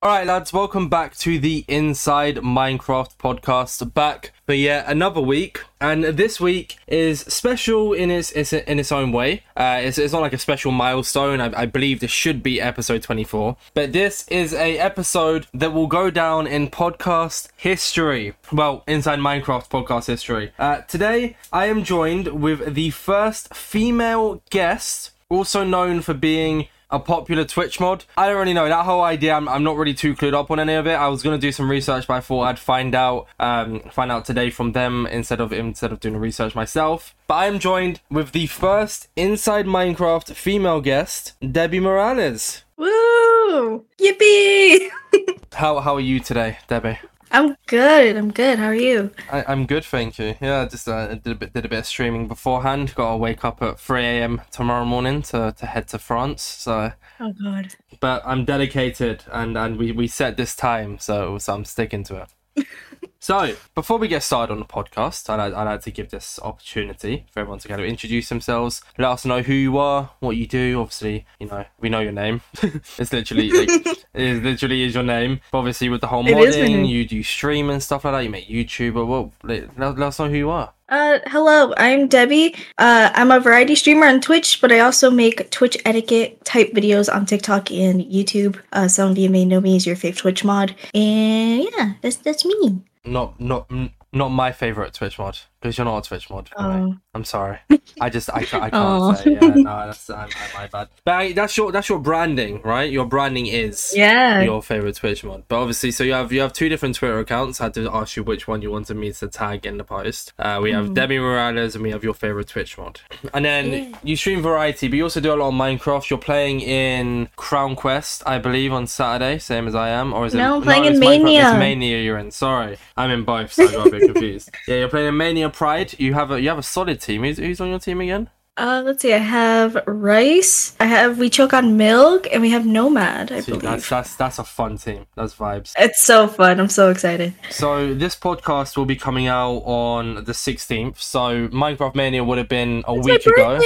All right, lads, welcome back to the Inside Minecraft podcast. Back for yet another week, and this week is special in its, its in its own way. Uh, it's, it's not like a special milestone. I, I believe this should be episode twenty four, but this is a episode that will go down in podcast history. Well, Inside Minecraft podcast history. Uh, today, I am joined with the first female guest, also known for being a popular Twitch mod. I don't really know that whole idea. I'm, I'm not really too clued up on any of it. I was gonna do some research, but I thought I'd find out um, find out today from them instead of instead of doing the research myself. But I am joined with the first Inside Minecraft female guest, Debbie Morales. Woo! Yippee! How how are you today, Debbie? I'm good. I'm good. How are you? I, I'm good, thank you. Yeah, just uh, did a bit did a bit of streaming beforehand. Got to wake up at 3 a.m. tomorrow morning to, to head to France. So, Oh God. but I'm dedicated, and and we, we set this time, so so I'm sticking to it. So, before we get started on the podcast, I'd, I'd like to give this opportunity for everyone to kind of introduce themselves, let us know who you are, what you do. Obviously, you know, we know your name. it's literally, like, it literally is your name. But obviously, with the whole It is my modding, you do stream and stuff like that. You make YouTube, or well, let, let us know who you are. Uh, hello. I'm Debbie. Uh, I'm a variety streamer on Twitch, but I also make Twitch etiquette type videos on TikTok and YouTube. Uh, some of you may know me as your fave Twitch mod, and yeah, that's that's me. Not, not, not my favorite Twitch mod because you're not a Twitch mod. for me. Oh. I'm sorry. I just I, I can't say. Yeah, no, that's I'm, I'm my bad. But I, that's your that's your branding, right? Your branding is Yeah. your favorite Twitch mod. But obviously, so you have you have two different Twitter accounts. I had to ask you which one you wanted me to tag in the post. Uh, we have Demi Debbie Morales and we have your favorite Twitch mod. And then Yeah. you stream variety, but you also do a lot of Minecraft. You're playing in Crown Quest, I believe, on Saturday, same as I am, or is it? No, I'm playing in Minecraft, Mania. It's Mania. You're in. Sorry, I'm in both, so I got a bit confused. Yeah, you're playing in Mania Pride. You have a you have a solid team. Who's, who's on your team again? Uh, let's see. I have rice. I have we choke on milk, and we have nomad. I See, believe. that's that's that's a fun team. That's vibes. It's so fun. I'm so excited. So this podcast will be coming out on the 16th. So Minecraft Mania would have been a It's week ago.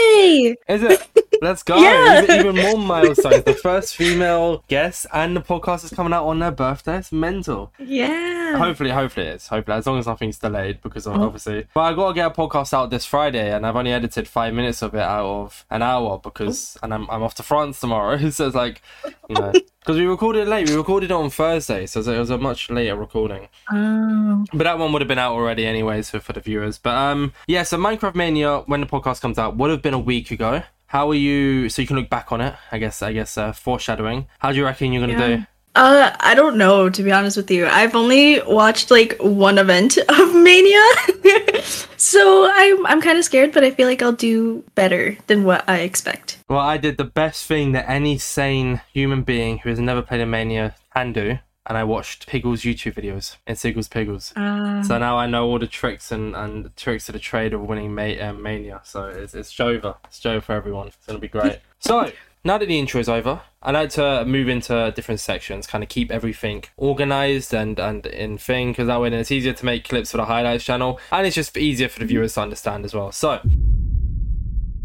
Is it? Let's go. Yeah. Even, more milestones. The first female guest and the podcast is coming out on their birthday. It's mental. Yeah. Hopefully, hopefully it is. Hopefully, as long as nothing's delayed, because Oh. obviously. But I gotta get a podcast out this Friday, and I've only edited five minutes of it out of an hour because, and I'm I'm off to France tomorrow. so it's like, you know, because we recorded late. We recorded it on Thursday, so it was a much later recording. Oh. But that one would have been out already anyways for, for the viewers. But um yeah, so Minecraft Mania, when the podcast comes out, would have been a week ago. How are you so you can look back on it, I guess I guess uh, foreshadowing. How do you reckon you're gonna Yeah. do? Uh, I don't know to be honest with you. I've only watched like one event of Mania, so I'm I'm kind of scared, but I feel like I'll do better than what I expect. Well, I did the best thing that any sane human being who has never played a Mania can do, and I watched Piggles YouTube videos and Siggles Piggles. Uh, So now I know all the tricks and, and the tricks of the trade of winning ma- um, Mania. So it's, it's Jova. It's Jova for everyone. It's going to be great. so now that the intro is over, I'd like to move into different sections, kind of keep everything organized and, and in thing, because that way then it's easier to make clips for the highlights channel, and it's just easier for the viewers to understand as well. So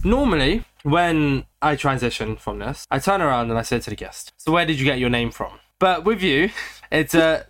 normally when I transition from this, I turn around and I say to the guest, "So where did you get your name from?" But with you, it's uh,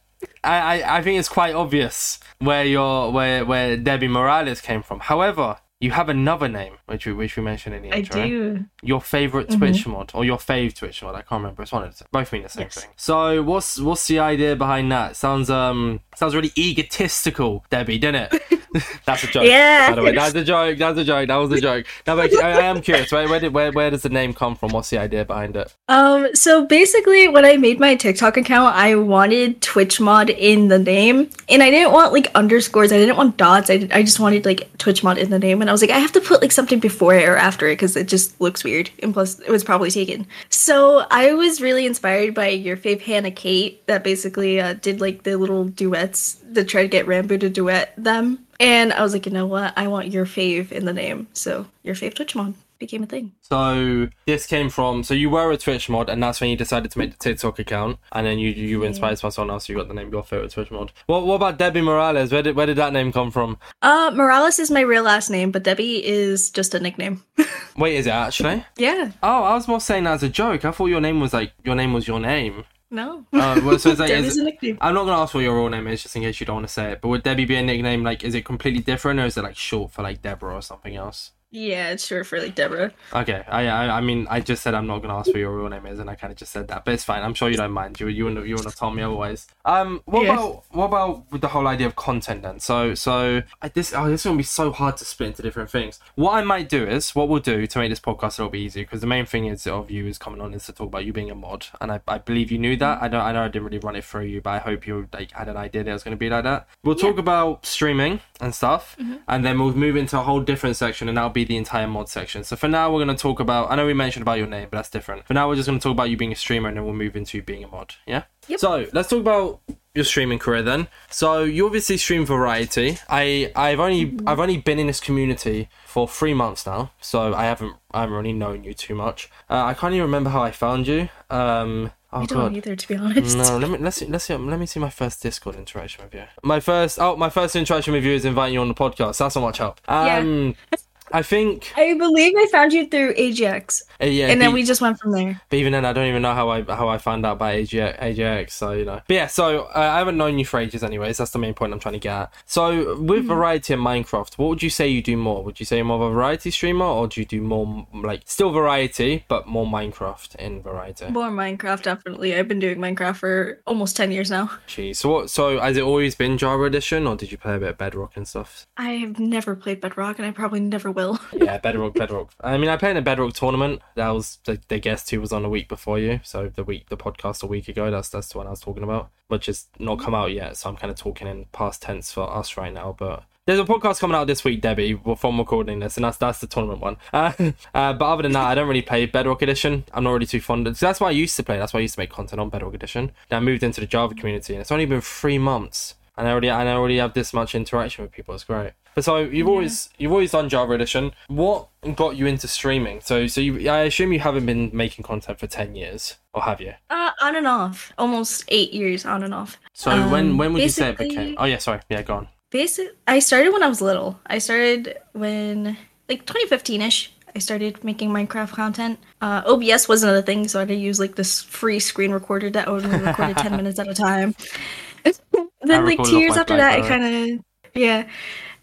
I, I I think it's quite obvious where your where where Debbie Morales came from. However, you have another name which we which we mentioned in the intro. I do. Your favorite Twitch mod or your fave Twitch mod? I can't remember. It's one of the both mean the same Yes. thing. So what's what's the idea behind that? Sounds um sounds really egotistical, Debbie, didn't it? That's a joke. Yeah. By the way, that's a joke. That's a joke. That was a joke. No, but I, I am curious. Where where, did, where where does the name come from? What's the idea behind it? Um, so basically, when I made my TikTok account, I wanted Twitch mod in the name, and I didn't want like underscores. I didn't want dots. I, I just wanted like Twitch mod in the name, and I was like, I have to put like something before it or after it because it just looks weird, and plus it was probably taken. So I was really inspired by your fave Hannah Kate that basically uh, did like the little duets that try to get Rambo to duet them, and I was like, you know what? I want your fave in the name, so your fave Twitch mod became a thing. So this came from. So you were a Twitch mod, and that's when you decided to make the TikTok account, and then you you were inspired by someone else. So you got the name your favorite Twitch mod. What what about Debbie Morales? Where did where did that name come from? Uh, Morales is my real last name, but Debbie is just a nickname. Wait, is it actually? yeah. Oh, I was more saying that as a joke. I thought your name was like your name was your name. No. Uh, well, so Debbie's is, a nickname. I'm not gonna ask what your real name is, just in case you don't want to say it. But would Debbie be a nickname? Like, is it completely different, or is it like short for like Deborah or something else? Yeah, it's short for like Deborah. Okay, I, I I mean I just said I'm not gonna ask what your real name is, and I kind of just said that, but it's fine. I'm sure you don't mind. You you wouldn't have- you wouldn't have told me otherwise. Um, what Yeah. about what about with the whole idea of content then? So so I, this oh this is gonna be so hard to split into different things. What I might do is what we'll do to make this podcast a little bit easier because the main thing is of you is coming on is to talk about you being a mod, and I, I believe you knew that. I don't I know I didn't really run it through you, but I hope you like had an idea that it was gonna be like that. We'll talk about streaming and stuff, and then we'll move into a whole different section, and that'll be the entire mod section. So for now, we're going to talk about. I know we mentioned about your name, but that's different. For now, we're just going to talk about you being a streamer, and then we'll move into being a mod. Yeah. Yep. So let's talk about your streaming career then. So you obviously stream variety. I I've only I've only been in this community for three months now, so I haven't I haven't really known you too much. Uh, I can't even remember how I found you. Um. Oh I don't either, to be honest. No, let me let's see, let's see, let me see my first Discord interaction with you. My first oh my first interaction with you is inviting you on the podcast. That's not much help. Um, I think I believe I found you through AGX, uh, yeah, and then we just went from there. but even then, I don't even know how I how I found out about AGX. AGX so you know. But yeah, so uh, I haven't known you for ages, anyways. That's the main point I'm trying to get at. So with variety in Minecraft, what would you say you do more? Would you say you're more of a variety streamer, or do you do more like still variety but more Minecraft in variety? More Minecraft, definitely. I've been doing Minecraft for almost 10 years now. Jeez. So what? So has it always been Java Edition, or did you play a bit of Bedrock and stuff? I have never played Bedrock, and I probably never will. Yeah, Bedrock, Bedrock. I mean, I played in a Bedrock tournament. That was the, the guest who was on a week before you. So the week, the podcast a week ago. That's that's the one I was talking about, which has not come out yet. So I'm kind of talking in past tense for us right now. But there's a podcast coming out this week, Debbie, from recording this, and that's that's the tournament one. Uh, uh, but other than that, I don't really play Bedrock Edition. I'm not really too fond of. So that's why I used to play. That's why I used to make content on Bedrock Edition. Then I moved into the Java community, and it's only been three months, and I already and I already have this much interaction with people. It's great. But so you've always you've always done Java Edition. What got you into streaming? So so you, I assume you haven't been making content for ten years, or have you? Uh, on and off. Almost eight years on and off. So Um, when when would you say it became? Oh yeah, sorry. Yeah, go on. Basic. I started when I was little. I started when, like, 2015-ish. I started making Minecraft content. Uh, OBS wasn't a thing, so I had to use, like, this free screen recorder that only recorded 10 minutes at a time. then, like, two years after that, I kind of... Yeah.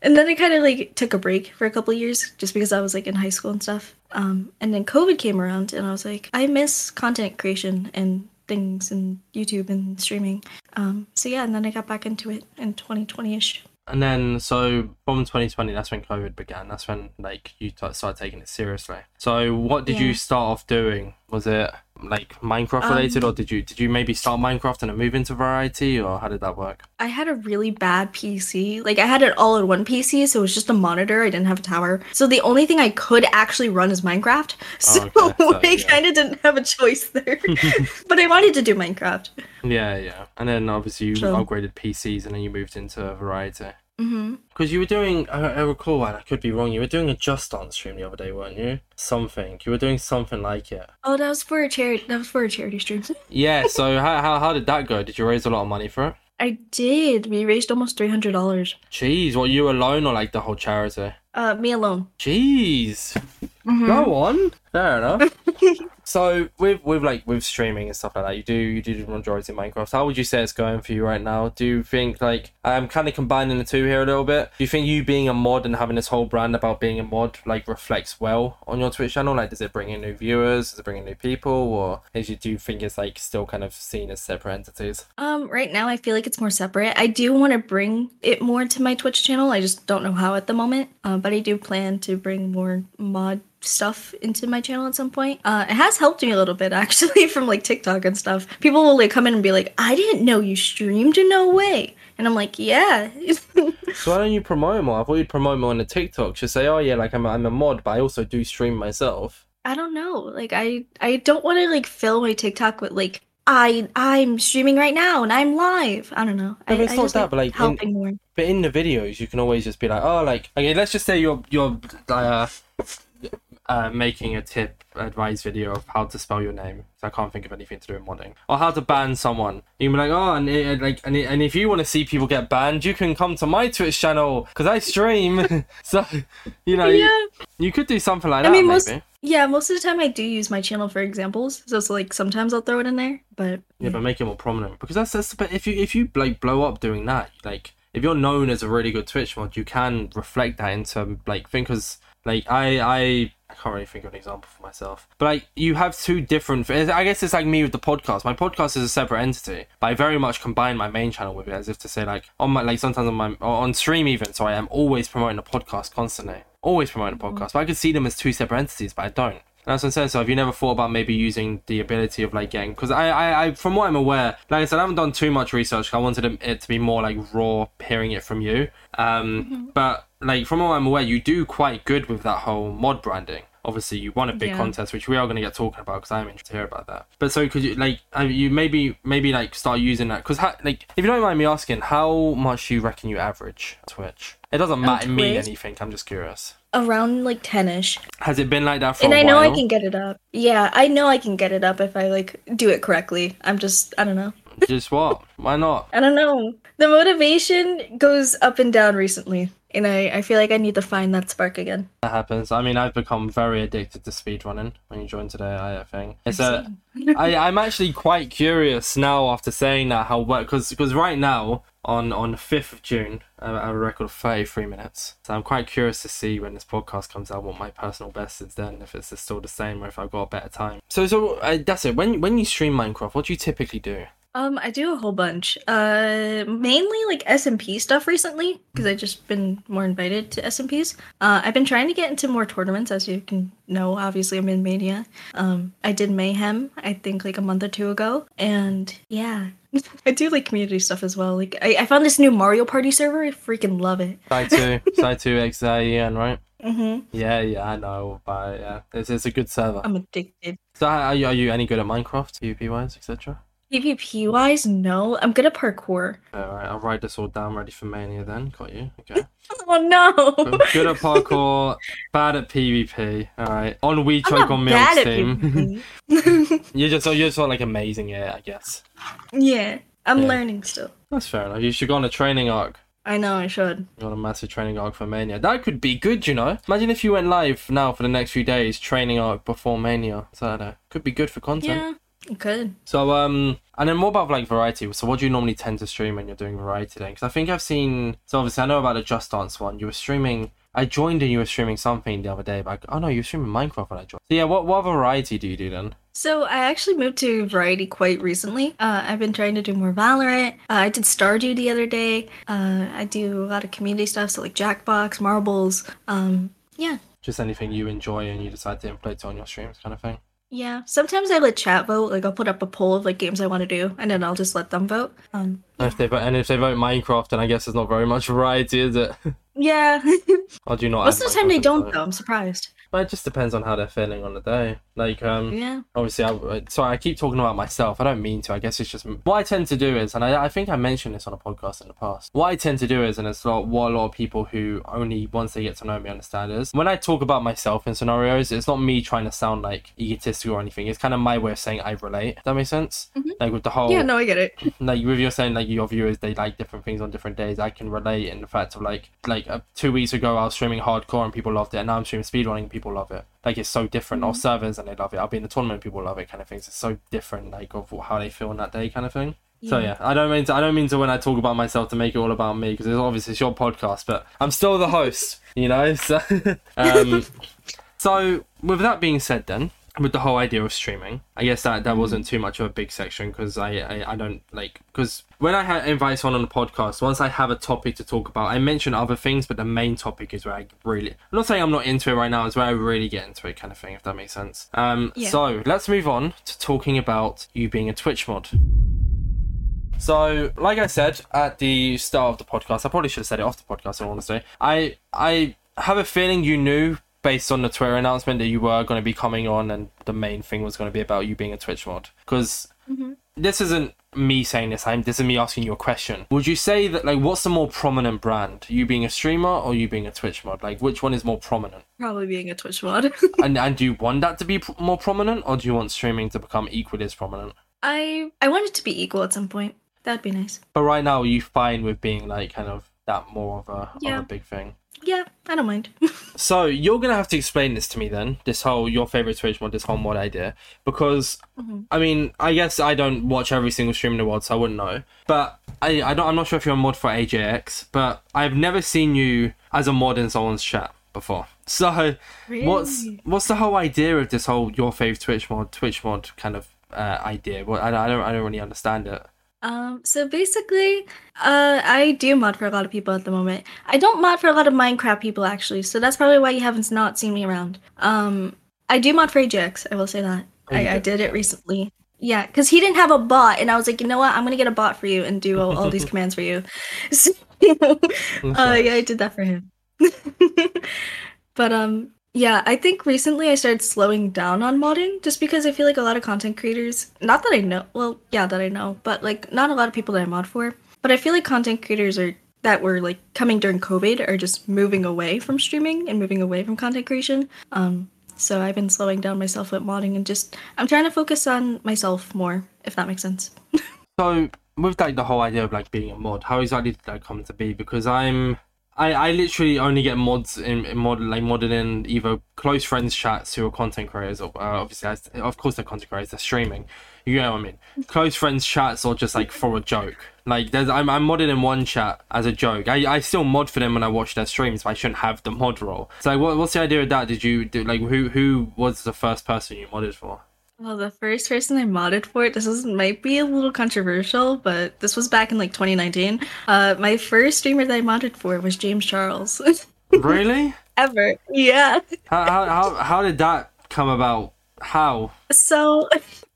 And then I kind of, like, took a break for a couple years, just because I was, like, in high school and stuff. Um, and then COVID came around, and I was like, I miss content creation and things and YouTube and streaming. Um, so yeah, and then I got back into it in 2020-ish. And then so from 2020, that's when COVID began. That's when like you t- started taking it seriously. So what did you start off doing? Was it like Minecraft related, or um, did you did you maybe start Minecraft and then move into variety, or how did that work? I had a really bad PC. Like I had an all-in-one PC, so it was just a monitor. I didn't have a tower. So the only thing I could actually run is Minecraft. Oh, so, okay. So, I yeah. kind of didn't have a choice there. but I wanted to do Minecraft. Yeah, yeah. And then obviously you Sure. upgraded PCs, and then you moved into variety. Hmm Because you were doing, I, I recall, and I could be wrong. You were doing a Just Dance stream the other day, weren't you? Something. You were doing something like it. Oh, that was for a charity. That was for a charity stream. Yeah. So how, how how did that go? Did you raise a lot of money for it? I did. We raised almost three hundred dollars. Jeez, what you alone or like the whole charity? Uh, me alone. Jeez. Mhm. Go on. Fair enough. so with with like with streaming and stuff like that, you do you do the majority of Minecraft. How would you say it's going for you right now? Do you think like I'm kind of combining the two here a little bit? Do you think you being a mod and having this whole brand about being a mod like reflects well on your Twitch channel? Like, does it bring in new viewers? Does it bring in new people? Or is you do you think it's like still kind of seen as separate entities? Um, right now I feel like it's more separate. I do want to bring it more to my Twitch channel. I just don't know how at the moment. Uh, but I do plan to bring more mod stuff into my channel at some point. Uh, it has helped me a little bit actually from like TikTok and stuff. People will like come in and be like, "I didn't know you streamed. In no way." And I'm like, "Yeah." So why don't you promote more? I thought you'd promote more on the TikTok. Just say, oh yeah, like I'm a, I'm a mod, but I also do stream myself. I don't know. Like I I don't want to like fill my TikTok with like I I'm streaming right now and I'm live. I don't know. No, I, but it's I not just that, like but, like, in- more. But in the videos, you can always just be like, oh, like, okay, let's just say you're you're uh, uh, making a tip advice video of how to spell your name. So I can't think of anything to do in modding. Or how to ban someone. You can be like, oh, and it, like, and, it, and if you want to see people get banned, you can come to my Twitch channel because I stream. so, you know, Yeah. you, you could do something like I that. mean, maybe. most yeah, most of the time I do use my channel for examples, so it's like sometimes I'll throw it in there, but Yeah, but make it more prominent because that's that's. But if you if you like blow up doing that, like if you're known as a really good Twitch mod, you can reflect that into like think because like I I I can't really think of an example for myself, but like you have two different. I guess it's like me with the podcast. My podcast is a separate entity, but I very much combine my main channel with it as if to say like on my like sometimes on my on stream even. So I am always promoting a podcast constantly, always promoting a podcast. But I could see them as two separate entities, but I don't. That's what I'm saying. So have you never thought about maybe using the ability of like getting because I, I I from what I'm aware, like I said, I haven't done too much research. I wanted it- it to be more like raw, hearing it from you. Um, but like from what I'm aware, you do quite good with that whole mod branding. Obviously, you won a big Yeah. contest, which we are going to get talking about because I'm interested to hear about that. But so could you like you maybe maybe like start using that because like if you don't mind me asking, how much do you reckon you average Twitch? It doesn't matter mean Twitch? anything. I'm just curious. around like 10ish. Has it been like that for And I know I can get it up. Yeah, I know I can get it up if I like do it correctly. I'm just I don't know. Just what? Why not? I don't know. The motivation goes up and down recently, and I I feel like I need to find that spark again. That happens. I mean, I've become very addicted to speedrunning when you join today. I think it's a. I I'm actually quite curious now after saying that how well because because right now on on the fifth of June I have a record of thirty three minutes. So I'm quite curious to see when this podcast comes out what my personal best is then if it's still the same or if I've got a better time. So so uh, that's it. When when you stream Minecraft, what do you typically do? Um, I do a whole bunch. Uh, mainly like SMP stuff recently because I've just been more invited to SMPs. Uh, I've been trying to get into more tournaments, as you can know. Obviously, I'm in Mania. Um, I did Mayhem, I think, like a month or two ago, and yeah, I do like community stuff as well. Like, I, I found this new Mario Party server. I freaking love it. Side two, side two XIEN, right? Mm-hmm. Yeah, yeah, I know, but yeah, it's, it's a good server. I'm addicted. So are you, are you any good at Minecraft, PvP wise, etc.? PvP wise, no. I'm good at parkour. Alright, I'll write this all down ready for Mania then. Got you. Okay. Oh no! I'm good at parkour, bad at PvP. Alright. On We Choke not on Milk's team. You're just you're just like amazing at it, I guess. yeah, I'm Yeah. learning still. That's fair enough. You should go on a training arc. I know I should. Go on a massive training arc for Mania. That could be good, you know. Imagine if you went live now for the next few days, training arc before Mania. Saturday. Could be good for content. Could. So um, and then more about like variety. So what do you normally tend to stream when you're doing variety then? Because I think I've seen. So obviously I know about the Just Dance one. You were streaming. I joined and you were streaming something the other day, but I, oh no, you were streaming Minecraft when I joined. So yeah, what what variety do you do then? So I actually moved to variety quite recently. Uh, I've been trying to do more Valorant. Uh, I did Stardew the other day. Uh, I do a lot of community stuff, so like Jackbox, marbles. Um, yeah, Just anything you enjoy and you decide to implement it on your streams, kind of thing. Yeah. Sometimes I let chat vote. Like I'll put up a poll of like games I want to do, and then I'll just let them vote. Um, And if they vote, and if they vote Minecraft, then I guess there's not very much variety, is it? yeah. I do not? Most of the time they don't into though. I'm surprised. But it just depends on how they're feeling on the day. Like um. Yeah. obviously I sorry I keep talking about myself I don't mean to I guess it's just what I tend to do is and I, I think I mentioned this on a podcast in the past what I tend to do is and it's not what a lot of people who only once they get to know me understand is when I talk about myself in scenarios it's not me trying to sound like egotistical or anything it's kind of my way of saying I relate Does that make sense Mhm. like with the whole Yeah. No, I get it. like with you saying like your viewers they like different things on different days i can relate in the fact of like like uh, two weeks ago i was streaming hardcore and people loved it and now i'm streaming speedrunning and people love it. Like it's so different Mm-hmm. and they love it. I'll be in the tournament people love it kind of things it's so different like of how they feel on that day kind of thing. So yeah. i don't mean to i don't mean to when i talk about myself to make it all about me because it's obviously it's your podcast but i'm still the host you know? So um so with that being said then with the whole idea of streaming i guess that that wasn't too much of a big section because I, I i don't like because when i ha- invite someone on the podcast once i have a topic to talk about i mention other things but the main topic is where i really i'm not saying i'm not into it right now it's where i really get into it kind of thing if that makes sense um Yeah. so let's move on to talking about you being a twitch mod so, like I said at the start of the podcast, I probably should have said it off the podcast. In all honesty, I I have a feeling you knew based on the Twitter announcement that you were going to be coming on, and the main thing was going to be about you being a Twitch mod. Because Mhm. this isn't me saying this. I'm this is me asking you a question. Would you say that like what's the more prominent brand? You being a streamer or you being a Twitch mod? Like which one is more prominent? Probably being a Twitch mod. and and do you want that to be pr- more prominent or do you want streaming to become equally as prominent? I I want it to be equal at some point. That'd be nice. But right now, are you fine with being like kind of that more of a, of a big thing? Yeah, I don't mind. So you're gonna have to explain this to me then. This whole your favorite Twitch mod, this whole mod idea, because Mhm. I mean, I guess I don't watch every single stream in the world, so I wouldn't know. But I, I don't. I'm not sure if you're a mod for AJX, but I've never seen you as a mod in someone's chat before. So what's what's the whole idea of this whole your favorite Twitch mod, Twitch mod kind of uh, idea? Well, I, I don't I don't really understand it. Um, so basically, uh, I do mod for a lot of people at the moment. I don't mod for a lot of Minecraft people actually, so that's probably why you haven't not seen me around. Um, I do mod for AJX, I will say that. I, I did it recently. Yeah, because he didn't have a bot, and I was like, you know what? I'm gonna get a bot for you and do all, all these commands for you. So, uh, yeah, I did that for him. but um, yeah, I think recently I started slowing down on modding just because I feel like a lot of content creators, not that I know, well, yeah, that I know, but like not a lot of people that I mod for, but I feel like content creators are that were like coming during COVID are just moving away from streaming and moving away from content creation. Um, so I've been slowing down myself with modding and just I'm trying to focus on myself more, if that makes sense. So with like the whole idea of like being a mod, how exactly did that come to be? Because I'm I, I literally only get mods in, in mod like modded in either close friends chats who are content creators or uh, obviously as, of course they're content creators they're streaming. You know what I mean? Close friends chats or just like for a joke. Like there's I'm, I'm modded in one chat as a joke. I, I still mod for them when I watch their streams but I shouldn't have the mod role. So what, what's the idea of that? Did you do like who who was the first person you modded for Well, the first person I modded for it, this is might be a little controversial, but this was back in like 2019. Uh, my first streamer that I modded for was James Charles. really Ever. Yeah. how, how, how, how did that come about how So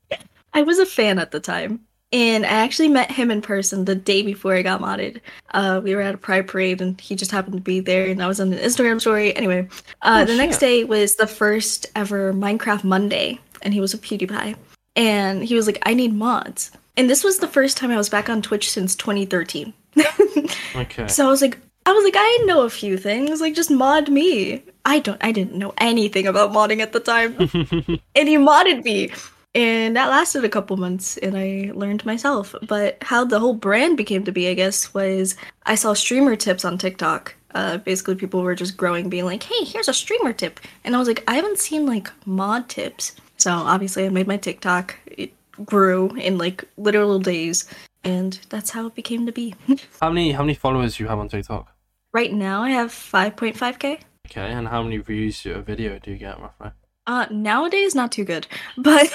I was a fan at the time. And I actually met him in person the day before I got modded. Uh, we were at a pride parade and he just happened to be there and I was on an Instagram story. Anyway, uh, Oh, the next day was the first ever Minecraft Monday and he was a PewDiePie. And he was like, I need mods. And this was the first time I was back on Twitch since 2013. okay So I was like, I was like, I know a few things. Like, just mod me. I don't. I didn't know anything about modding at the time, and he modded me, and that lasted a couple months, and I learned myself. But how the whole brand became to be, I guess, was I saw streamer tips on TikTok. Uh, basically, people were just growing, being like, "Hey, here's a streamer tip," and I was like, I haven't seen like mod tips. So obviously, I made my TikTok. It grew in like literal days, and that's how it became to be. how many how many followers do you have on tiktok Right now, I have 5.5k. Okay, and how many views to a video do you get roughly? Uh, nowadays, not too good. But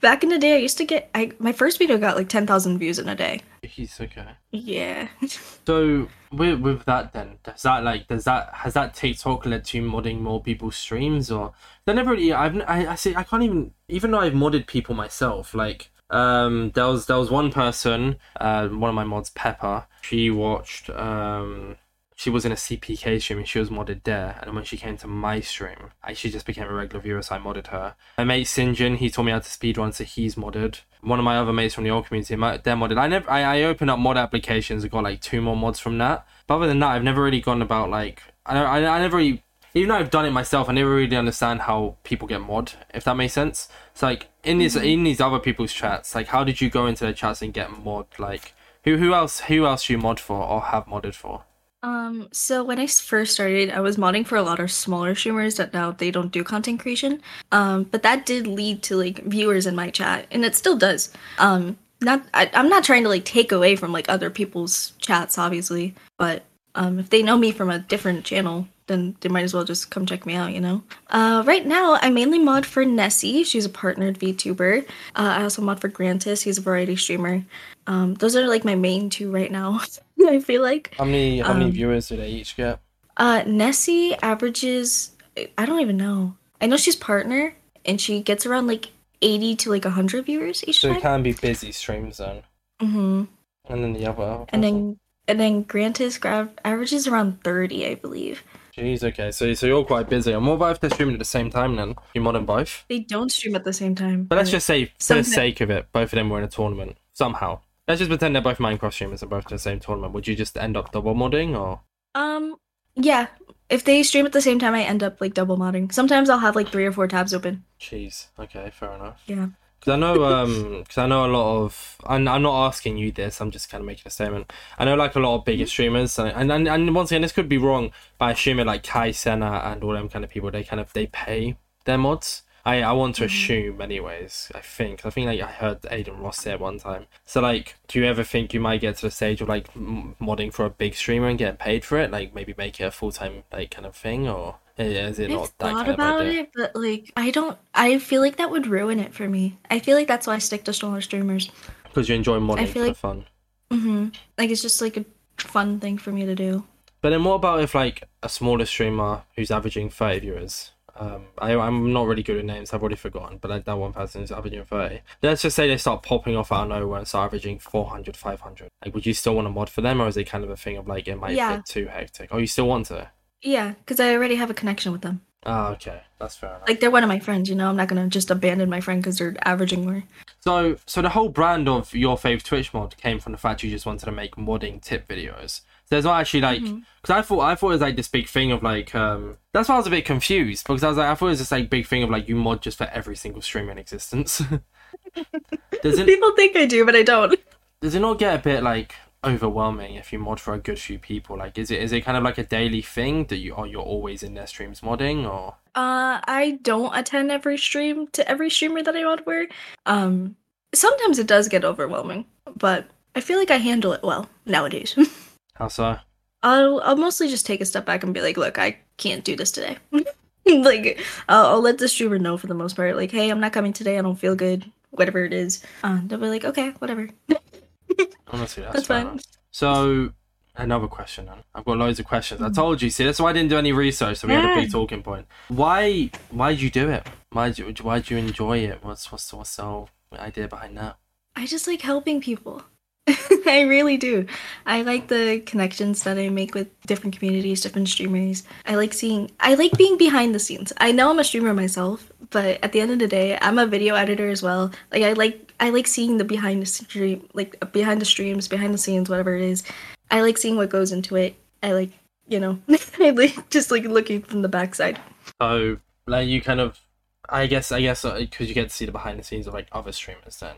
back in the day, I used to get. I my first video got like 10,000 views in a day. He's okay. Yeah. So with with that then, does that like does that has that TikTok led to modding more people's streams or they never really I've I I see I can't even even though I've modded people myself like um there was there was one person uh one of my mods Pepper she watched um she was in a CPK stream and she was modded there. And when she came to my stream, I, she just became a regular viewer, so I modded her. My mate Sinjin, he taught me how to speedrun, so he's modded. One of my other mates from the old community, my, they're modded. I never, I, I opened up mod applications and got like two more mods from that. But other than that, I've never really gone about like, I, I, I never really, even though I've done it myself, I never really understand how people get mod, if that makes sense. It's like in this, mm-hmm. in these other people's chats, like how did you go into their chats and get mod? Like who, who else, who else do you mod for or have modded for? Um, so I first started, I was modding for a lot of smaller streamers that now they don't do content creation. Um, but that did lead to like viewers in my chat, and it still does. Um, not I, I'm not trying to like take away from like other people's chats, obviously, but um, if they know me from a different channel, then they might as well just come check me out, you know. Uh, right now, I mainly mod for Nessie. She's a partnered VTuber. Uh, I also mod for Grantis. He's a variety streamer. Um, those are like my main two right now. I feel like. How many, how many Um, viewers do they each get? Uh, Nessie averages, I don't even know. I know she's partner, and she gets around like 80 to like 100 viewers each So it can be busy streams then. hmm And then the other. And then and then Grantis gra- averages around 30, I believe. Jeez, okay. So so you're quite busy. And what about if they're streaming at the same time then? You mod them both? They don't stream at the same time. But let's just say, for the sake of it, both of them were in a tournament somehow. Let's just pretend they're both Minecraft streamers and both in the same tournament. Would you just end up double modding or? Um, yeah. If they stream at the same time, I end up like double modding. Sometimes I'll have like three or four tabs open. Jeez. Okay, fair enough. Yeah. Because I know, um, because I know a lot of, and I'm not asking you this. I'm just kind of making a statement. I know like a lot of bigger streamers, and and, and, and once again, this could be wrong, but I assume it like Kai Cenat and all them kind of people, they kind of they pay their mods. I, I want to assume, anyways. I think I think like I heard Adin Ross say it one time. So like, do you ever think you might get to the stage of like m- modding for a big streamer and getting paid for it? Like maybe make it a full time like kind of thing, or is it I've not that thought kind of about idea? it, but like I don't. I feel like that would ruin it for me. I feel like that's why I stick to smaller streamers. Because you enjoy modding I feel for like- fun. hmm Like it's just like a fun thing for me to do. But then what about if like a smaller streamer who's averaging 30 viewers? Um, I, I'm not really good at names, I've already forgotten, but like that one person is averaging 30. Let's just say they start popping off out of nowhere and start averaging 400, 500. Like, would you still want to mod for them, or is it kind of a thing of like it might Yeah. get too hectic? Oh, you still want to? Yeah, because I already have a connection with them. Ah, okay, that's fair enough. Like they're one of my friends. You know, I'm not gonna just abandon my friend because they're averaging more. So, so the whole brand of your fave Twitch mod came from the fact you just wanted to make modding tip videos. So there's not actually like, because I thought I thought it was like this big thing of like, um, that's why I was a bit confused because I was like, I thought it was this like big thing of like you mod just for every single streamer in existence. does it People think I do, but I don't. does it not get a bit like overwhelming if you mod for a good few people? Like, is it is it kind of like a daily thing that you are you're always in their streams modding or? Uh, I don't attend every stream to every streamer that I mod for. Um, sometimes it does get overwhelming, but I feel like I handle it well nowadays. How so? I'll I'll mostly just take a step back and be like, look, I can't do this today. like, I'll, I'll let the streamer know for the most part, like, hey, I'm not coming today. I don't feel good. Whatever it is, uh, they'll be like, okay, whatever. Honestly, that's, That's fine. enough. So, another question. Then. I've got loads of questions. I told you. See, that's why I didn't do any research. So we had a big talking point. Why? Why did you do it? Why? do you, why do you enjoy it? What's what's the, what's the whole idea behind that? I just like helping people. I really do. I like the connections that I make with different communities, different streamers. I like seeing, I like being behind the scenes. I know I'm a streamer myself, but at the end of the day, I'm a video editor as well. Like I like, I like seeing the behind the stream, like behind the streams, behind the scenes, whatever it is. I like seeing what goes into it. I like, you know, I like just like looking from the backside. So, like, you kind of, I guess, I guess, uh, because you get to see the behind the scenes of like other streamers. Then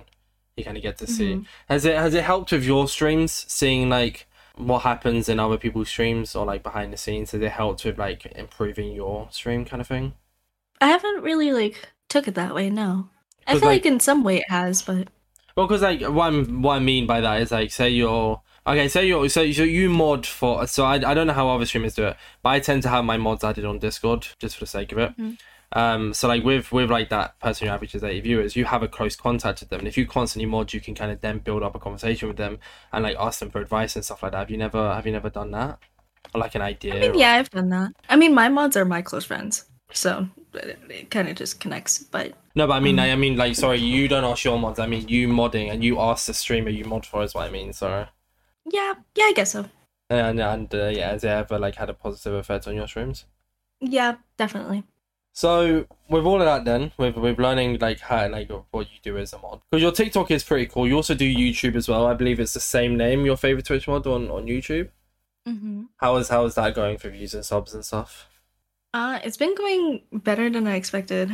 you kind of get to mm-hmm. see. Has it has it helped with your streams, seeing like what happens in other people's streams or like behind the scenes? Has it helped with like improving your stream kind of thing? I haven't really like took it that way. No, I feel like- like in some way it has, but Well, because like what, I'm, what I mean by that is like say you're okay, say you're so so you mod for so I, I don't know how other streamers do it, but I tend to have my mods added on Discord just for the sake of it. Mm-hmm. Um, so like with with like that person who averages eighty viewers, you have a close contact with them, and if you constantly mod, you can kind of then build up a conversation with them and like ask them for advice and stuff like that. Have you never have you never done that or like an idea? I mean, or- yeah, I've done that. I mean, my mods are my close friends, so it, it kind of just connects. But No, but I mean, Mm. I, I mean, like, sorry, you don't ask your mods. I mean, you modding and you ask the streamer you mod for is what I mean. Sorry. yeah, yeah, I guess so. And and uh, yeah, has it ever like had a positive effect on your streams? Yeah, definitely. So with all of that, then with with learning like how like what you do as a mod, because your TikTok is pretty cool. You also do YouTube as well. I believe it's the same name. Your favorite Twitch mod on on YouTube. hmm How is how is that going for views and subs and stuff? Uh, it's been going better than I expected.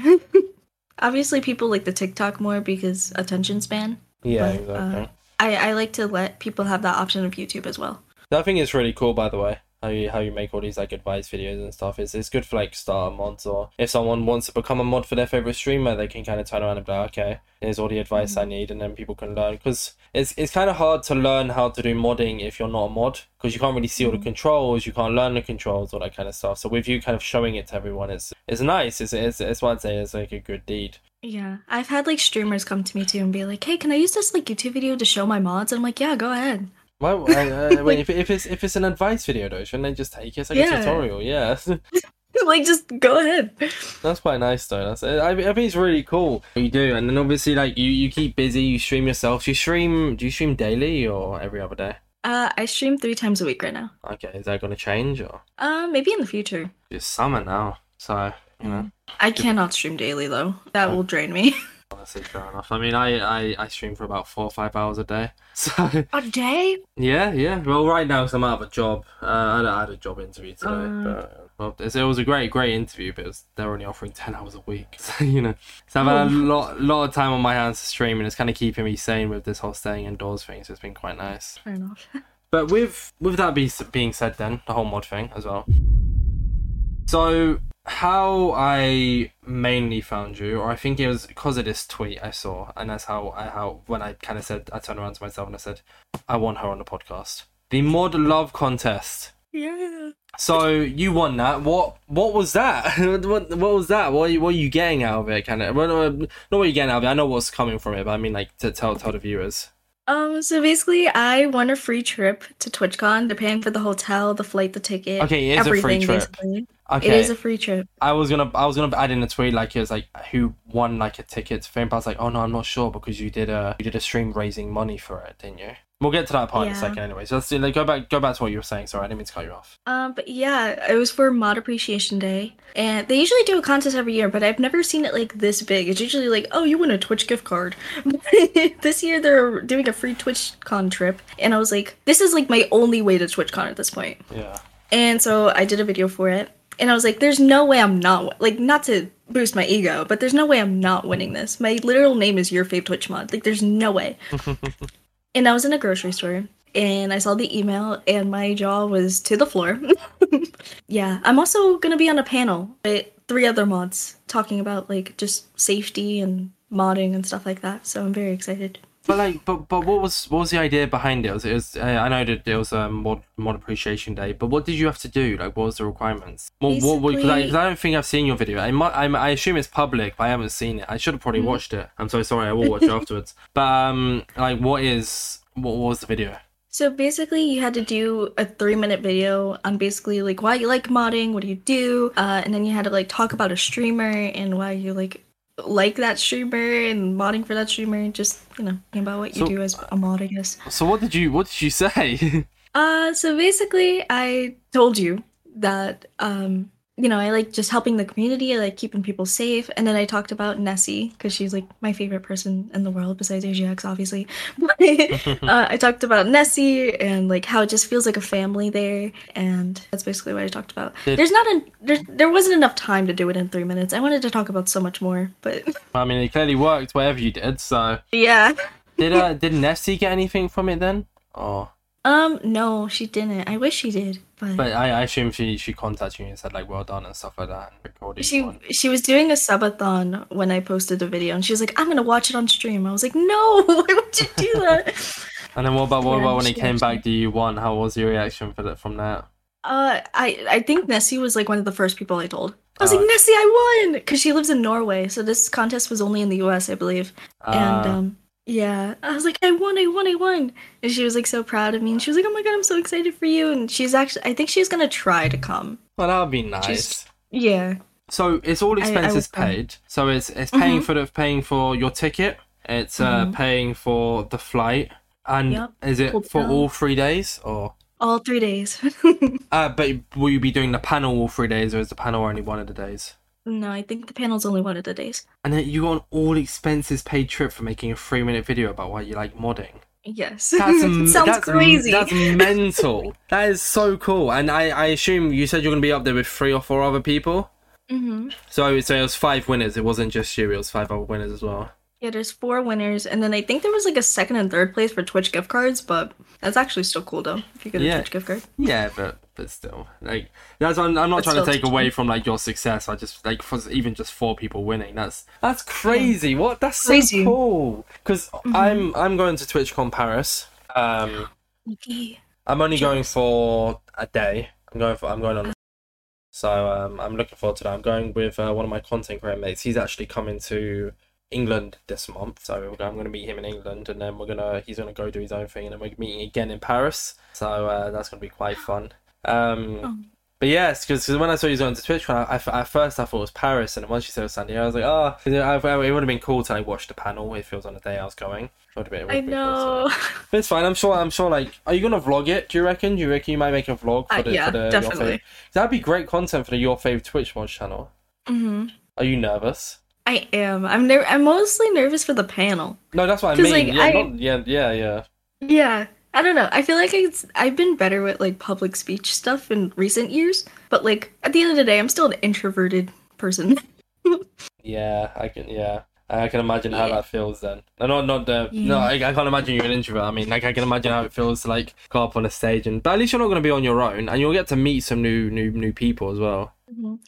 Obviously, people like the TikTok more because attention span. Yeah, But, exactly. uh, I I like to let people have that option of YouTube as well. That thing is really cool, by the way. How you how you make all these like advice videos and stuff. It's it's good for like starter mods or if someone wants to become a mod for their favorite streamer, they can kind of turn around and be like, okay, here's all the advice I mm-hmm. need, and then people can learn. Because it's it's kind of hard to learn how to do modding if you're not a mod, because you can't really see all the mm-hmm. controls, you can't learn the controls, all that kind of stuff. So with you kind of showing it to everyone, it's it's nice. It's it's it's what I'd say is like a good deed. Yeah, I've had like streamers come to me too and be like, "Hey, can I use this like YouTube video to show my mods?" And I'm like, "Yeah, go ahead." Why? Uh, wait, if, if it's if it's an advice video though, shouldn't they just take it? It's like a tutorial, yeah. like, just go ahead. That's quite nice though. That's I, I think it's really cool. You do, and then obviously like you, you keep busy. You stream yourself. Do you stream? Do you stream daily or every other day? Uh, I stream three times a week right now. Okay, is that going to change or Uh, maybe in the future. it's summer now? So you know, I cannot stream daily though. That will drain me. honestly, fair enough. I mean, I, I I stream for about four or five hours a day. So A day? yeah, yeah. Well, right now, cause I'm out of a job. Uh, I had, I had a job interview today, Uh. but well, it was a great, great interview. But it was, they're only offering ten hours a week. So you know, so I've had a lot, lot of time on my hands to stream, and it's kind of keeping me sane with this whole staying indoors thing. So it's been quite nice. Fair enough. But with with that be, being said, then the whole mod thing as well. So how I mainly found you, or I think it was because of this tweet I saw, and that's how I how when I kind of said I turned around to myself and I said I want her on the podcast. The mod love contest. yeah. So you won that. What what was that? what what was that? What are you, what are you getting out of it? Kind of. Well, no, not what you're getting out of it. I know what's coming from it, but I mean like to tell tell the viewers. Um, so basically, I won a free trip to TwitchCon. They're paying for the hotel, the flight, the ticket. Okay, it is a free everything, trip. Basically. Okay. It is a free trip. I was gonna I was gonna add in a tweet like it was like who won like a ticket to fame, but I was like, oh no, I'm not sure because you did a you did a stream raising money for it, didn't you? We'll get to that part in a second anyway. So let's do, like go back go back to what you were saying. Sorry, I didn't mean to cut you off. Um, but yeah, it was for Mod Appreciation Day, and they usually do a contest every year, but I've never seen it like this big. It's usually like, oh, you win a Twitch gift card. this year they're doing a free TwitchCon trip, and I was like, this is like my only way to TwitchCon at this point. Yeah. And so I did a video for it, and I was like, there's no way I'm not like not to boost my ego, but there's no way I'm not winning this. My literal name is Your Fave Twitch Mod. Like, there's no way. and I was in a grocery store. And I saw the email, and my jaw was to the floor. yeah, I'm also gonna be on a panel with three other mods talking about like just safety and modding and stuff like that. So I'm very excited. But like, but but what was what was the idea behind it? Was it was uh, I know that it was a mod mod appreciation day, but what did you have to do? Like, what was the requirements? What what because I, I don't think I've seen your video. I might I, I assume it's public, but I haven't seen it. I should have probably watched it. I'm so sorry. I will watch it afterwards. But um, like, what is what was the video? So basically, you had to do a three minute video on basically like why you like modding, what do you do, uh, and then you had to like talk about a streamer and why you like like that streamer and modding for that streamer. Just you know about what you So- do as a mod, I guess. So what did you what did you say? Uh, so basically, I told you that um, you know, I like just helping the community, I like keeping people safe, and then I talked about Nessie because she's like my favorite person in the world besides AGX, obviously. uh, I talked about Nessie and like how it just feels like a family there, and that's basically what I talked about. Did- There's not a there, there wasn't enough time to do it in three minutes. I wanted to talk about so much more, but I mean, it clearly worked. Whatever you did. So yeah. did uh did Nessie get anything from it then? Oh, Um, no, she didn't. I wish she did, but. but I, I assume she she contacted you and said like well done and stuff like that. And recorded She one. she was doing a subathon when I posted the video, and she was like, "I'm gonna watch it on stream." I was like, "No, why would you do that?" And then what about what Yeah, about when it came actually- back? Do you won? How was your reaction for that from that? uh, I I think Nessie was like one of the first people I told. I was Oh. like, "Nessie, I won!" Because she lives in Norway, so this contest was only in the U.S., I believe. and Uh, um, yeah, I was like, "I won! I won! I won!" And she was like so proud of me, and she was like, "Oh my god, I'm so excited for you!" And she's actually, I think she's gonna try to come. well, that would be nice. Yeah. So it's all I- I expenses was fine. paid. So it's it's paying Mhm. for the paying for your ticket. It's uh Mhm. paying for the flight. And Yep. is it for all three days or? All three days. Uh, but will you be doing the panel all three days, or is the panel only one of the days? No, I think the panel's only one of the days. And then you got an all expenses paid trip for making a three minute video about why you like modding. Yes. That's m- sounds that's crazy. That's mental. that is so cool. And I, I assume you said you're gonna be up there with three or four other people. hmm So so it was five winners. It wasn't just you. It was five other winners as well. Yeah, there's four winners, and then I think there was like a second and third place for Twitch gift cards, but that's actually still cool though. If you get a Twitch gift card. Yeah, but but still, like that's I'm, I'm not But trying to take away from like your success. I just like for even just four people winning. That's that's crazy. What that's so Crazy. Mm-hmm. cool. Because I'm I'm going to TwitchCon Paris. Um, I'm only going for a day. I'm going for I'm going on. So um, I'm looking forward to that. I'm going with uh, one of my content creator mates. He's actually coming to England this month, so I'm going to meet him in England, and then we're gonna he's gonna go do his own thing, and then we're meeting again in Paris. So uh, that's going to be quite fun. Um, Oh. But yes, because when I saw you going to Twitch, I, I, at first I thought it was Paris, and then once you said it was San Diego, I was like, oh, it would have been cool to like watch the panel if it was on the day I was going. It been, it I been cool to- know. But it's fine. I'm sure. I'm sure. Like, are you gonna vlog it? Do you reckon? Do you reckon you might make a vlog for Uh, the, yeah, for the Your definitely. Fav- That'd be great content for the Your favorite Twitch Mod channel. hmm Are you nervous? I am. I'm ner- I'm mostly nervous for the panel. No, that's what I mean. like, yeah, I- not, yeah, yeah, yeah. Yeah. I don't know. I feel like it's, I've been better with like public speech stuff in recent years, but like at the end of the day, I'm still an introverted person. Yeah, I can. Yeah, I can imagine how Yeah. that feels. Then, no, not not the. Yeah. No, I, I can't imagine you're an introvert. I mean, like I can imagine how it feels to like go up on a stage and. But at least you're not going to be on your own, and you'll get to meet some new new new people as well.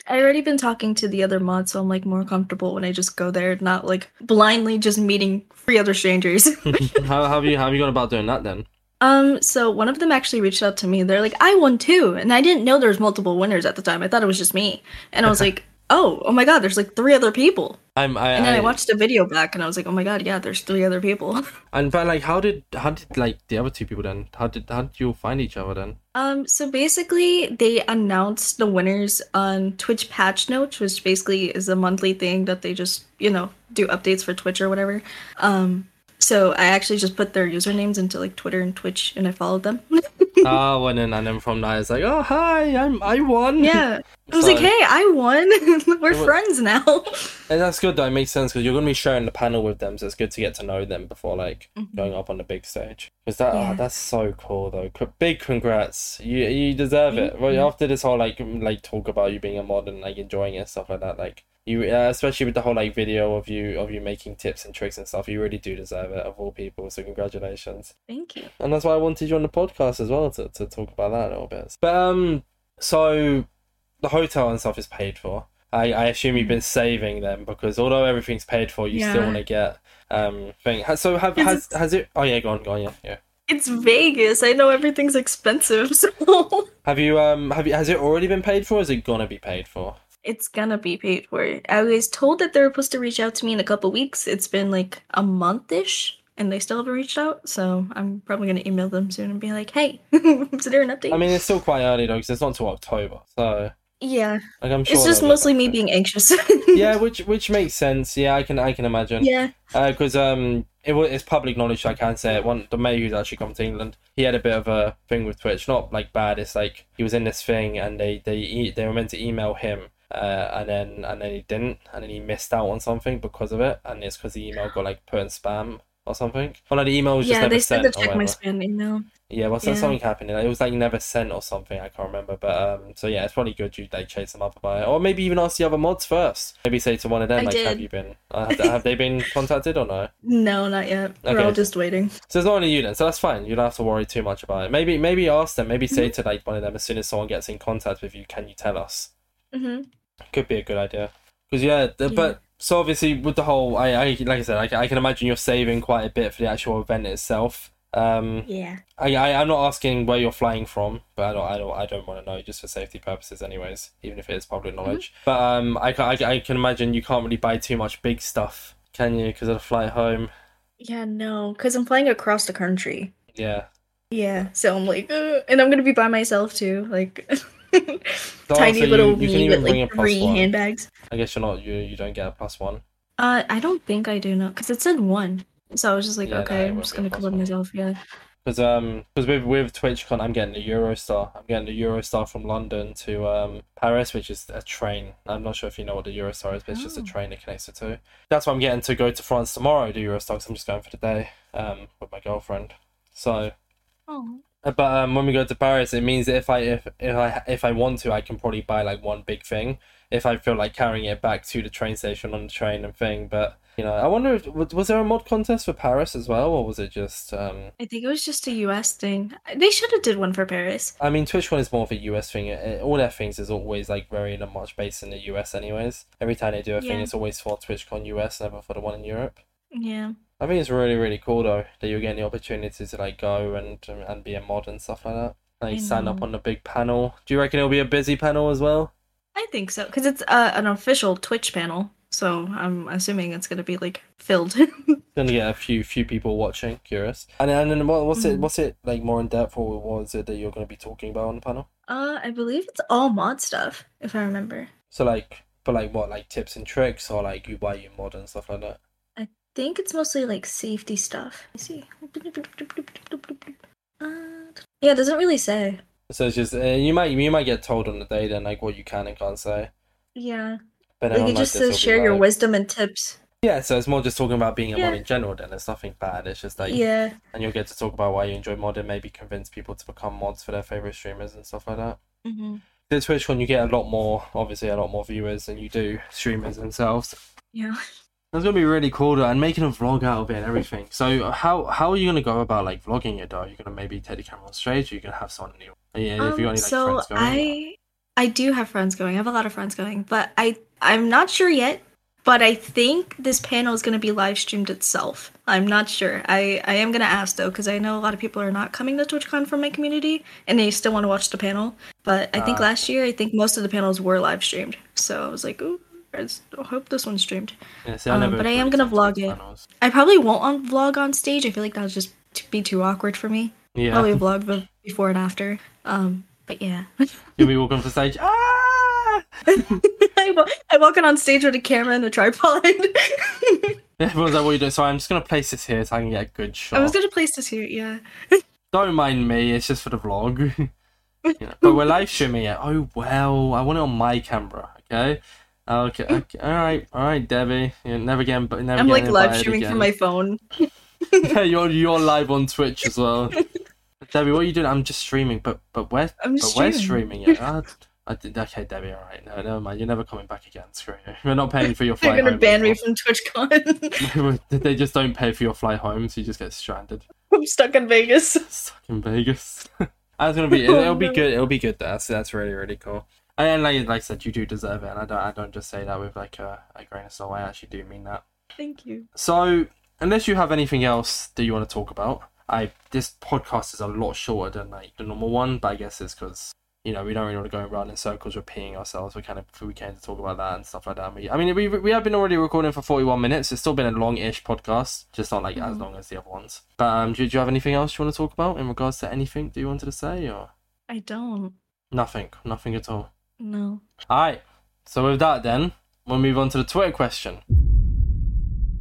I already been talking to the other mods, so I'm like more comfortable when I just go there, not like blindly just meeting three other strangers. how, how have you how have you gone about doing that then? um, so one of them actually reached out to me. They're like, I won too, and I didn't know there was multiple winners at the time. I thought it was just me, and I was like, oh, oh my god, there's like three other people. I'm I, And then I, I watched a video back, and I was like, oh my god, yeah, there's three other people. and but like how did how did like the other two people then? How did how did you find each other then? Um, so basically, they announced the winners on Twitch Patch Notes, which basically is a monthly thing that they just, you know, do updates for Twitch or whatever. Um, so I actually just put their usernames into like Twitter and Twitch, and I followed them. oh, and then and then from that it's like, oh hi, I'm I won. yeah, I was like, hey, I won. We're wa- friends now. And that's good though. It makes sense because you're gonna be sharing the panel with them, so it's good to get to know them before like going up on the big stage. Because that Yeah. oh, that's so cool though. C- Big congrats. You you deserve it. Thank Right after this whole like like talk about you being a mod and like enjoying it and stuff like that, like you uh, especially with the whole like video of you of you making tips and tricks and stuff, you really do deserve it of all people. So congratulations. Thank you. And that's why I wanted you on the podcast as well to, to talk about that a little bit. But um, so the hotel and stuff is paid for. I, I assume you've been saving them because although everything's paid for, you still want to get um thing. So have has has it? Oh yeah, go on, go on, yeah, yeah. It's Vegas. I know everything's expensive, so Have you um have you has it already been paid for? Or is it gonna be paid for? it's gonna be paid for. I was told that they were supposed to reach out to me in a couple weeks. It's been like a month ish, and they still haven't reached out. So I'm probably gonna email them soon and be like, "Hey, is there an update?" I mean, it's still quite early though because it's not until October. So yeah, like I'm sure it's just mostly me being anxious. Yeah, which which makes sense. Yeah, I can I can imagine. yeah, because um it it's public knowledge I can say it one the mate who's actually come to England he had a bit of a thing with Twitch not like bad it's like he was in this thing and they they they were meant to email him uh and then and then he didn't and then he missed out on something because of it and it's because the email got like put in spam or something well like the email was just yeah. never They said sent to check my spam email. yeah well so Yeah. something happened it was like never sent or something I can't remember but um so yeah it's probably good you like chase them up about it or maybe even ask the other mods first maybe say to one of them I like have you been uh, have, have they been contacted or no No, not yet. We're all just waiting. So it's not only you then, so that's fine. You don't have to worry too much about it. Maybe maybe ask them, maybe say to like one of them as soon as someone gets in contact with you, can you tell us? hmm Could be a good idea. Because yeah, the, Yeah. but so obviously with the whole, I, I like I said, I, can- I can imagine you're saving quite a bit for the actual event itself. Um, Yeah. I, I I'm not asking where you're flying from, but I don't I don't I don't want to know just for safety purposes, anyways. Even if it is public knowledge. But um, I, I I can imagine you can't really buy too much big stuff, can you? Because of the flight home. Yeah, no, because I'm flying across the country. Yeah. Yeah, so I'm like, uh, and I'm gonna be by myself too, like tiny also little you, you me with like three one. handbags. I guess you're not you you don't get a plus one. Uh, I don't think I do know, because it said one. So I was just like, Yeah, okay, it I'm just gonna one. myself. Yeah. Because um, because with with TwitchCon, I'm getting the Eurostar. I'm getting the Eurostar from London to um Paris, which is a train. I'm not sure if you know what the Eurostar is, but it's just a Oh. train that connects the two. That's why I'm getting to go to France tomorrow. The Eurostar, 'cause I'm just going for the day um with my girlfriend. So, Oh. But um, when we go to Paris, it means that if I if if I if I want to, I can probably buy like one big thing. If I feel like carrying it back to the train station on the train and thing, but you know, I wonder if was there a mod contest for Paris as well, or was it just um. I think it was just a US thing. They should have did one for Paris. I mean, TwitchCon is more of a US thing. All their things is always like very much based in the US, anyways. Every time they do a thing, it's always for TwitchCon US, never for the one in Europe. Yeah. I think it's really, really cool though that you're getting the opportunity to like go and and be a mod and stuff like that. Like stand up on the big panel. Do you reckon it'll be a busy panel as well? I think so, because it's uh, an official Twitch panel. So I'm assuming it's gonna be like filled. Gonna get a few few people watching. Curious. And and then what, what's it Mhm. what's it like more in depth or what is it that you're gonna be talking about on the panel? Uh, I believe it's all mod stuff, if I remember. So like, but like what, like tips and tricks, or like you why you mod and stuff like that. I think it's mostly like safety stuff. Let me see. Uh, yeah, it doesn't really say. So it's just uh, you might you might get told on the day then like what you can and can't say. Yeah. But Like it just says share your like- wisdom and tips. Yeah, so it's more just talking about being a Yeah. mod in general. Then it's nothing bad. It's just like Yeah. and you'll get to talk about why you enjoy modding, maybe convince people to become mods for their favorite streamers and stuff like that. hmm The Twitch one, you get a lot more, obviously, a lot more viewers than you do streamers themselves. Yeah. That's gonna be really cool, though, and making a vlog out of it and everything. So, how how are you gonna go about like vlogging it? Though, are you gonna maybe take the camera on stage? Or you gonna have someone new? Yeah, if you got any Um, like so friends going. I I do have friends going. I have a lot of friends going, but I I'm not sure yet. But I think this panel is to be live streamed itself. I'm not sure. I I am to ask though because I know a lot of people are not coming to TwitchCon from my community and they still want to watch the panel. But I think Ah. last year I think most of the panels were live streamed. So I was like, ooh, I hope this one's streamed. Yeah, see, I um, but I am gonna vlog it. panels. I probably won't on vlog on stage. I feel like that would just be too awkward for me. Yeah, Probably vlog be- before and after. Um, but yeah. you'll be walking the stage. Ah! I, wa- I walk in on stage with a camera and a tripod. Everyone's like, "What are you doing?" So I'm just gonna place this here so I can get a good shot. I was gonna place this here, yeah. Don't mind me. It's just for the vlog. You know, But we're live streaming it. Oh well, I want it on my camera. Okay. Okay. okay. All right. All right, Debbie. You're never getting. Never again. I'm like getting live streaming again. from my phone. yeah, you're you're live on Twitch as well. Debbie, what are you doing? I'm just streaming, but but where? I'm But just we're streaming. streaming it. Ah, I did, okay, Debbie. All right. No, never mind. You're never coming back again. Screw you. We're not paying for your flight. They're gonna home ban me from TwitchCon. they just don't pay for your flight home, so you just get stranded. I'm stuck in Vegas. Stuck in Vegas. That's gonna be. Oh, It'll be good. It'll be good. That's that's really really cool. And like like I said, you do deserve it, and I don't I don't just say that with like a, a grain of salt. I actually do mean that. Thank you. So unless you have anything else that you want to talk about, I this podcast is a lot shorter than like the normal one, but I guess it's because you know we don't really want to go around in circles repeating ourselves. We kind of we came to talk about that and stuff like that. We, I mean, we we have been already recording for forty one minutes. It's still been a long-ish podcast, just not like as Mhm. long as the other ones. But um, do, do you have anything else you want to talk about in regards to anything that you wanted to say, or I don't. nothing, nothing at all? No. All right. So with that, then we'll move on to the Twitter question.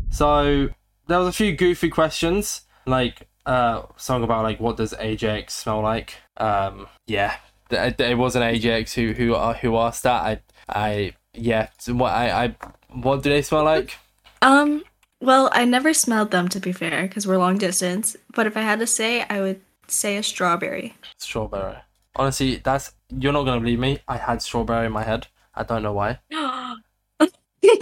So there was a few goofy questions, like uh, something about like what does AJX smell like? Um, yeah, it was an AJX who who uh, who asked that. I I yeah. What I I what do they smell like? Um. Well, I never smelled them to be fair, because we're long distance. But if I had to say, I would say a strawberry. Strawberry. Honestly, that's you're not gonna believe me. I had strawberry in my head. I don't know why.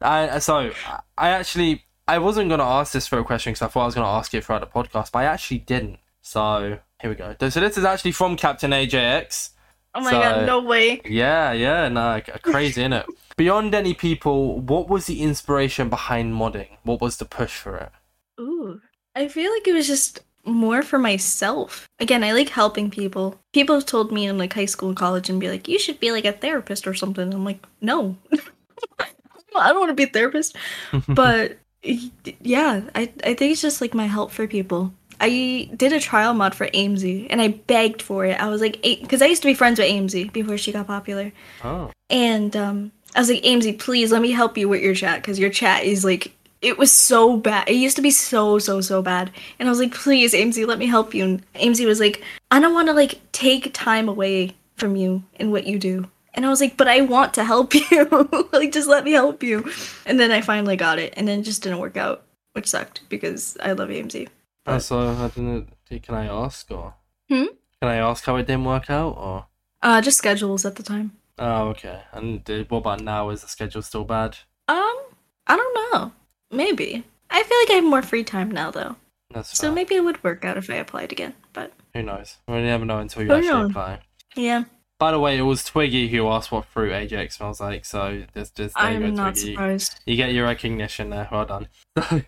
I uh, so I actually I wasn't gonna ask this for a question because I thought I was gonna ask it throughout the podcast, but I actually didn't. So here we go. So this is actually from Captain AJX. oh my So- god, no way. Yeah, yeah, no, like, crazy, it. Beyond any people, what was the inspiration behind modding? What was the push for it? Ooh. I feel like it was just more for myself. Again, I like helping people. People have told me in like high school and college and be like, you should be like a therapist or something. I'm like, no. I don't want to be a therapist. But yeah, I, I think it's just like my help for people. I did a trial mod for AMZ and I begged for it. I was like, because I used to be friends with AMZ before she got popular. oh, And um, I was like, AMZ, please let me help you with your chat because your chat is like, it was so bad. It used to be so, so, so bad. And I was like, please, AMZ, let me help you. And AMZ was like, I don't want to like take time away from you and what you do. And I was like, but I want to help you. like, just let me help you. And then I finally got it. And then it just didn't work out, which sucked because I love AMZ. oh, so I didn't. Can I ask or? Hmm? Can I ask how it didn't work out or? Uh, just schedules at the time. Oh, okay. And uh, what about now? Is the schedule still bad? Um, I don't know. Maybe. I feel like I have more free time now, though. That's So fair. maybe it would work out if I applied again. But Who knows? We never know until you Who actually knows? apply. yeah, By the way, it was Twiggy who asked what fruit Ajax smells like. So there's just there you go, not Twiggy. surprised. You get your recognition there. Well done.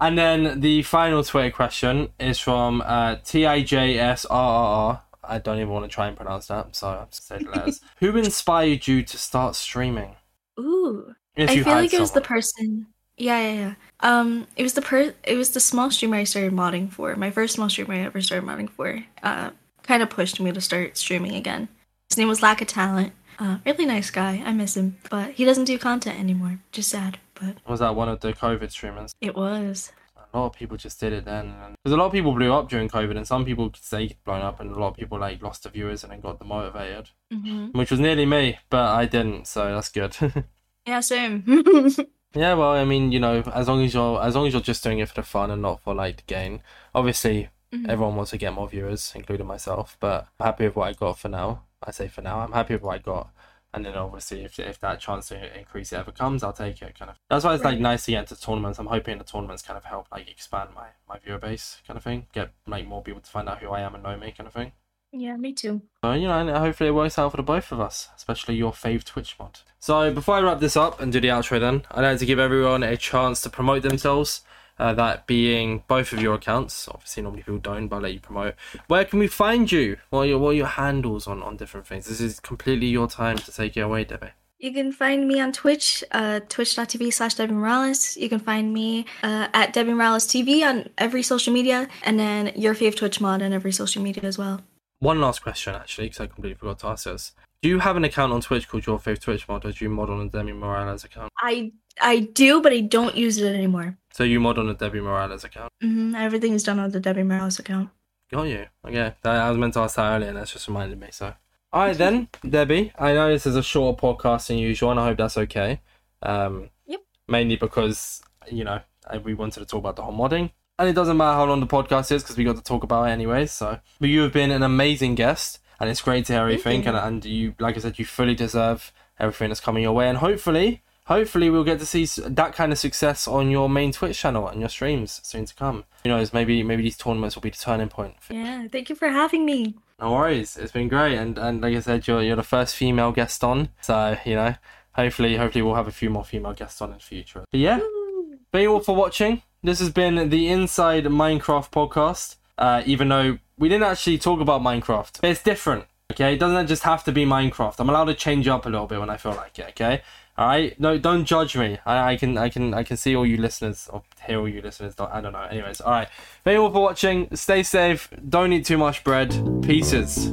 and then the final Twitter question is from uh, TIJSRRR. I don't even want to try and pronounce that, so I'm just saying the letters. Who inspired you to start streaming? Ooh, If I feel like it was the person. Yeah, yeah, yeah. Um, it was the per. It was the small streamer I started modding for. My first small streamer I ever started modding for. Uh, kind of pushed me to start streaming again. His name was Lack of Talent. Uh, really nice guy. I miss him, but he doesn't do content anymore. Just sad, but Was that one of the COVID streamers? it was. A lot of people just did it then. Because a lot of people blew up during COVID, and some people could say blown up, and a lot of people like lost the viewers and then got demotivated, hmm which was nearly me, but I didn't, so that's good. Yeah, same. yeah, well, I mean, you know, as long as you're as long as you're just doing it for the fun and not for like the gain. Obviously, Mhm. everyone wants to get more viewers, including myself, but I'm happy with what I got for now. I say for now, I'm happy with what I got. And then obviously, if, if that chance to increase it ever comes, I'll take it. Kind of. That's why it's like nice to get into tournaments. I'm hoping the tournaments kind of help like expand my my viewer base, kind of thing. Get like more people to find out who I am and know me, kind of thing. Yeah, me too. So, you know, and hopefully it works out for the both of us, especially your fave Twitch mod. So, before I wrap this up and do the outro, then, I'd like to give everyone a chance to promote themselves. Uh, that being both of your accounts. Obviously, normally people don't, but I'll let you promote. Where can we find you? What are your, what are your handles on, on different things? This is completely your time to take it away, Debbie. You can find me on Twitch, uh, twitch.tv slash Debbie Morales. You can find me uh, at Debbie Morales TV on every social media, and then your fave Twitch mod on every social media as well. One last question, actually, because I completely forgot to ask this. Do you have an account on Twitch called Your Fave Twitch Mod, or do you mod on a Debbie Morales account? I I do, but I don't use it anymore. So you mod on a Debbie Morales account. hmm Everything is done on the Debbie Morales account. Got you. Okay, I was meant to ask that earlier, and that's just reminded me. So, all right then, Debbie. I know this is a shorter podcast than usual, and I hope that's okay. Um, Yep. Mainly because you know we wanted to talk about the whole modding, and it doesn't matter how long the podcast is because we got to talk about it anyways. So, but you have been an amazing guest, and it's great to hear everything. you. And and you, like I said, you fully deserve everything that's coming your way, and hopefully. Hopefully we'll get to see that kind of success on your main Twitch channel and your streams soon to come. Who knows? Maybe maybe these tournaments will be the turning point for Yeah, thank you for having me. no worries. It's been great, and and like I said, you're you're the first female guest on, so you know, hopefully hopefully we'll have a few more female guests on in the future. But yeah, thank you all for watching. This has been the Inside Minecraft podcast. Uh, even though we didn't actually talk about Minecraft, but it's different. Okay, it doesn't just have to be Minecraft. I'm allowed to change up a little bit when I feel like it. Okay. All right, no, don't judge me. I, I can, I can, I can see all you listeners or hear all you listeners. I don't know. Anyways, all right. Thank you all for watching. Stay safe. Don't eat too much bread. Pieces.